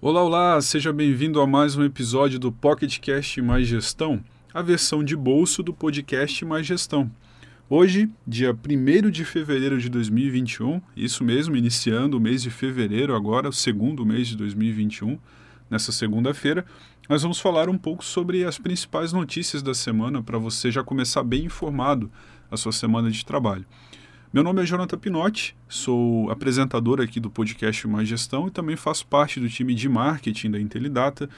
Olá, olá, seja bem-vindo a mais um episódio do PocketCast Mais Gestão, a versão de bolso do podcast Mais Gestão. Hoje, dia 1 de fevereiro de 2021, isso mesmo, iniciando o mês de fevereiro, agora o segundo mês de 2021, nessa segunda-feira, nós vamos falar um pouco sobre as principais notícias da semana para você já começar bem informado a sua semana de trabalho. Meu nome é Jonathan Pinotti, sou apresentador aqui do podcast Mais Gestão e também faço parte do time de marketing da Intelidata.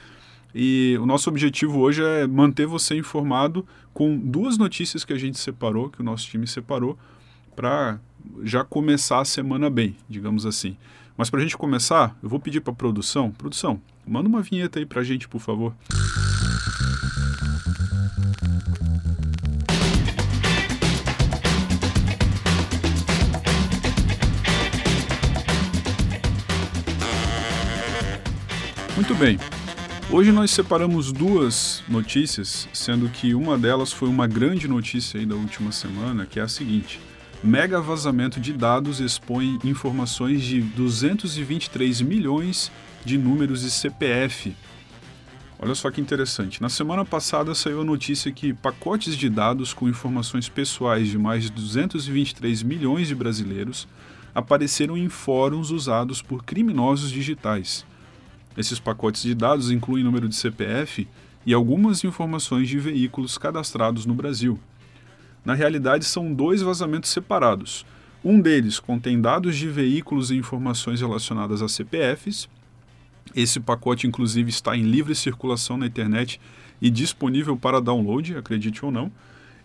E o nosso objetivo hoje é manter você informado com duas notícias que a gente separou, que o nosso time separou, para já começar a semana bem, digamos assim. Mas para a gente começar, eu vou pedir para a produção, produção, manda uma vinheta aí para a gente, por favor. Muito bem. Hoje nós separamos duas notícias, sendo que uma delas foi uma grande notícia aí da última semana, que é a seguinte: mega vazamento de dados expõe informações de 223 milhões de números de CPF. Olha só que interessante. Na semana passada saiu a notícia que pacotes de dados com informações pessoais de mais de 223 milhões de brasileiros apareceram em fóruns usados por criminosos digitais. Esses pacotes de dados incluem número de CPF e algumas informações de veículos cadastrados no Brasil. Na realidade, são dois vazamentos separados. Um deles contém dados de veículos e informações relacionadas a CPFs. Esse pacote, inclusive, está em livre circulação na internet e disponível para download, acredite ou não.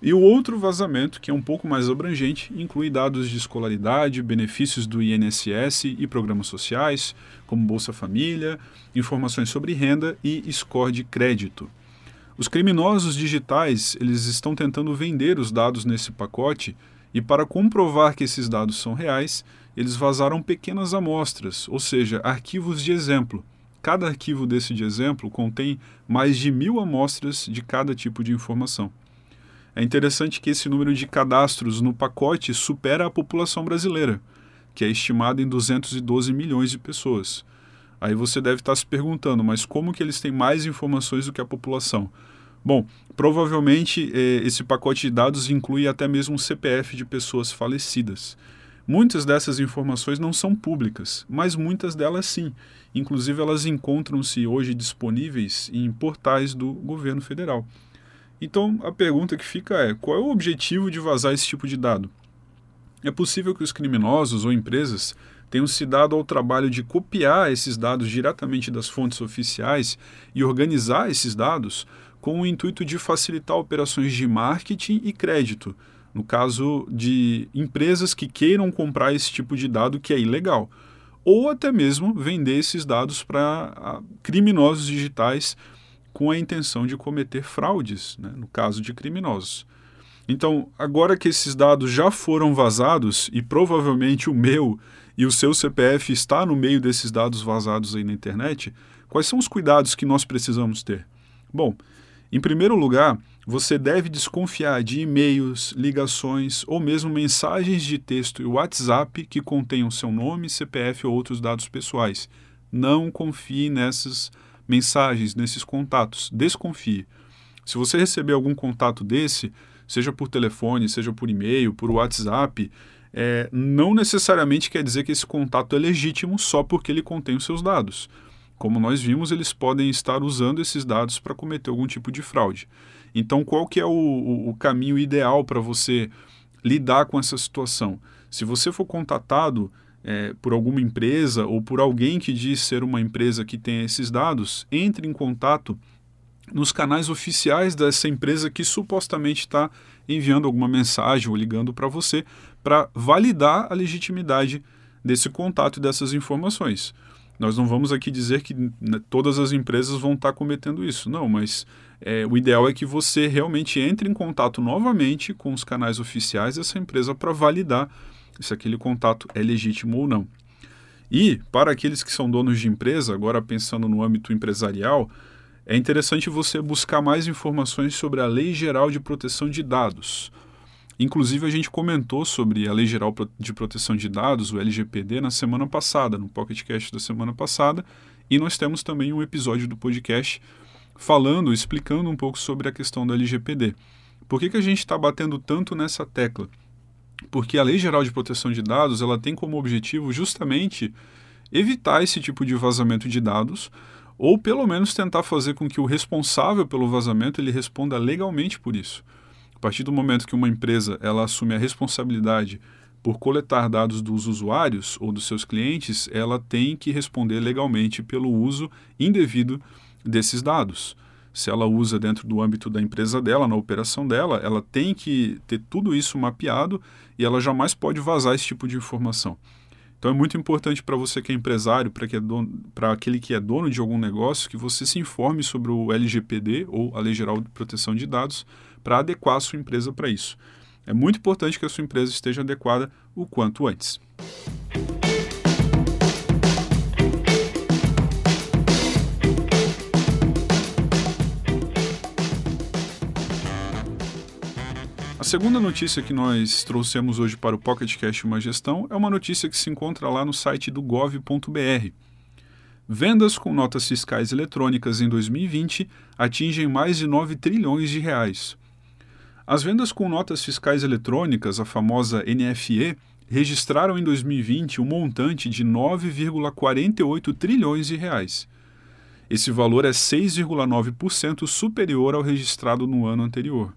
E o outro vazamento, que é um pouco mais abrangente, inclui dados de escolaridade, benefícios do INSS e programas sociais, como Bolsa Família, informações sobre renda e score de crédito. Os criminosos digitais, eles estão tentando vender os dados nesse pacote e para comprovar que esses dados são reais, eles vazaram pequenas amostras, ou seja, arquivos de exemplo. Cada arquivo desse de exemplo contém mais de mil amostras de cada tipo de informação. É interessante que esse número de cadastros no pacote supera a população brasileira, que é estimada em 212 milhões de pessoas. Aí você deve estar se perguntando, mas como que eles têm mais informações do que a população? Bom, provavelmente eh, esse pacote de dados inclui até mesmo o CPF de pessoas falecidas. Muitas dessas informações não são públicas, mas muitas delas sim. Inclusive, elas encontram-se hoje disponíveis em portais do governo federal. Então a pergunta que fica é: qual é o objetivo de vazar esse tipo de dado? É possível que os criminosos ou empresas tenham se dado ao trabalho de copiar esses dados diretamente das fontes oficiais e organizar esses dados com o intuito de facilitar operações de marketing e crédito, no caso de empresas que queiram comprar esse tipo de dado que é ilegal, ou até mesmo vender esses dados para ah, criminosos digitais com a intenção de cometer fraudes, né, no caso de criminosos. Então, agora que esses dados já foram vazados e provavelmente o meu e o seu CPF está no meio desses dados vazados aí na internet, quais são os cuidados que nós precisamos ter? Bom, em primeiro lugar, você deve desconfiar de e-mails, ligações ou mesmo mensagens de texto e WhatsApp que contenham seu nome, CPF ou outros dados pessoais. Não confie nessas mensagens, nesses contatos. Desconfie. Se você receber algum contato desse, seja por telefone, seja por e-mail, por WhatsApp, é, não necessariamente quer dizer que esse contato é legítimo só porque ele contém os seus dados. Como nós vimos, eles podem estar usando esses dados para cometer algum tipo de fraude. Então, qual que é o, o, o caminho ideal para você lidar com essa situação? Se você for contatado é, por alguma empresa ou por alguém que diz ser uma empresa que tem esses dados, entre em contato nos canais oficiais dessa empresa que supostamente está enviando alguma mensagem ou ligando para você para validar a legitimidade desse contato e dessas informações. Nós não vamos aqui dizer que né, todas as empresas vão estar tá cometendo isso, não, mas é, o ideal é que você realmente entre em contato novamente com os canais oficiais dessa empresa para validar se aquele contato é legítimo ou não. E, para aqueles que são donos de empresa, agora pensando no âmbito empresarial, é interessante você buscar mais informações sobre a Lei Geral de Proteção de Dados. Inclusive, a gente comentou sobre a Lei Geral de Proteção de Dados, o LGPD, na semana passada, no PocketCast da semana passada, E nós temos também um episódio do podcast falando, explicando um pouco sobre a questão do LGPD. Por que, que a gente está batendo tanto nessa tecla? Porque a Lei Geral de Proteção de Dados ela tem como objetivo justamente evitar esse tipo de vazamento de dados, ou pelo menos tentar fazer com que o responsável pelo vazamento ele responda legalmente por isso. A partir do momento que uma empresa ela assume a responsabilidade por coletar dados dos usuários ou dos seus clientes, ela tem que responder legalmente pelo uso indevido desses dados. Se ela usa dentro do âmbito da empresa dela, na operação dela, ela tem que ter tudo isso mapeado e ela jamais pode vazar esse tipo de informação. Então é muito importante para você que é empresário, para é aquele que é dono de algum negócio, que você se informe sobre o LGPD ou a Lei Geral de Proteção de Dados para adequar a sua empresa para isso. É muito importante que a sua empresa esteja adequada o quanto antes. Segunda notícia que nós trouxemos hoje para o Pocket Cash Uma Gestão é uma notícia que se encontra lá no site do gov.br. Vendas com notas fiscais eletrônicas em 2020 atingem mais de 9 trilhões de reais. As vendas com notas fiscais eletrônicas, a famosa NFE, registraram em 2020 um montante de 9,48 trilhões de reais. Esse valor é 6,9% superior ao registrado no ano anterior.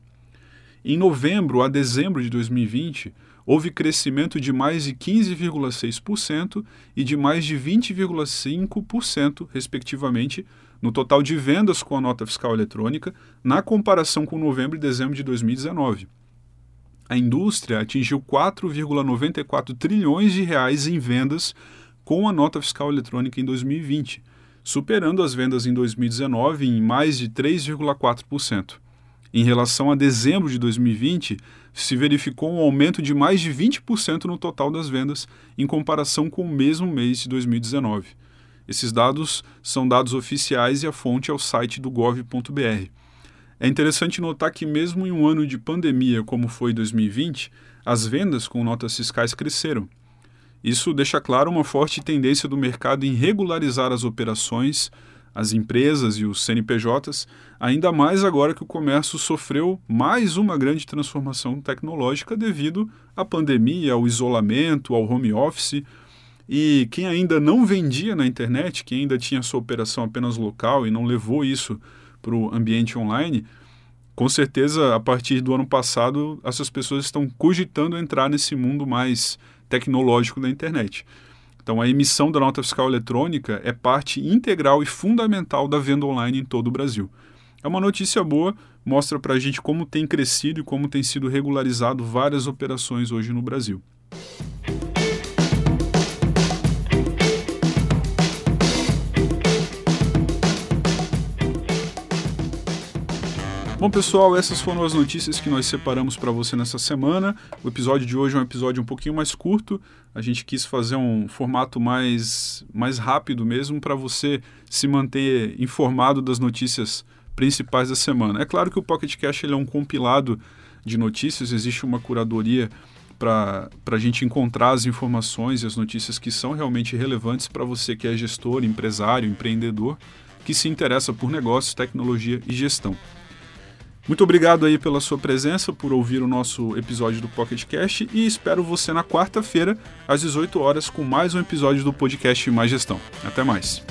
Em novembro a dezembro de 2020, houve crescimento de mais de 15,6% e de mais de 20,5%, respectivamente, no total de vendas com a nota fiscal eletrônica, na comparação com novembro e dezembro de 2019. A indústria atingiu 4,94 trilhões de reais em vendas com a nota fiscal eletrônica em 2020, superando as vendas em 2019 em mais de 3,4%. Em relação a dezembro de 2020, se verificou um aumento de mais de 20% no total das vendas em comparação com o mesmo mês de 2019. Esses dados são dados oficiais e a fonte é o site do gov.br. É interessante notar que, mesmo em um ano de pandemia como foi 2020, as vendas com notas fiscais cresceram. Isso deixa claro uma forte tendência do mercado em regularizar as operações, as empresas e os CNPJs, ainda mais agora que o comércio sofreu mais uma grande transformação tecnológica devido à pandemia, ao isolamento, ao home office e quem ainda não vendia na internet, quem ainda tinha sua operação apenas local e não levou isso para o ambiente online, com certeza a partir do ano passado essas pessoas estão cogitando entrar nesse mundo mais tecnológico da internet. Então a emissão da nota fiscal eletrônica é parte integral e fundamental da venda online em todo o Brasil. É uma notícia boa, mostra para a gente como tem crescido e como tem sido regularizado várias operações hoje no Brasil. Bom, pessoal, essas foram as notícias que nós separamos para você nessa semana. O episódio de hoje é um episódio um pouquinho mais curto. A gente quis fazer um formato mais, mais rápido mesmo para você se manter informado das notícias principais da semana. É claro que o Pocket Cash ele é um compilado de notícias, existe uma curadoria para a gente encontrar as informações e as notícias que são realmente relevantes para você que é gestor, empresário, empreendedor, que se interessa por negócios, tecnologia e gestão. Muito obrigado aí pela sua presença, por ouvir o nosso episódio do Pocket e espero você na quarta-feira, às 18 horas, com mais um episódio do podcast Mais Gestão. Até mais.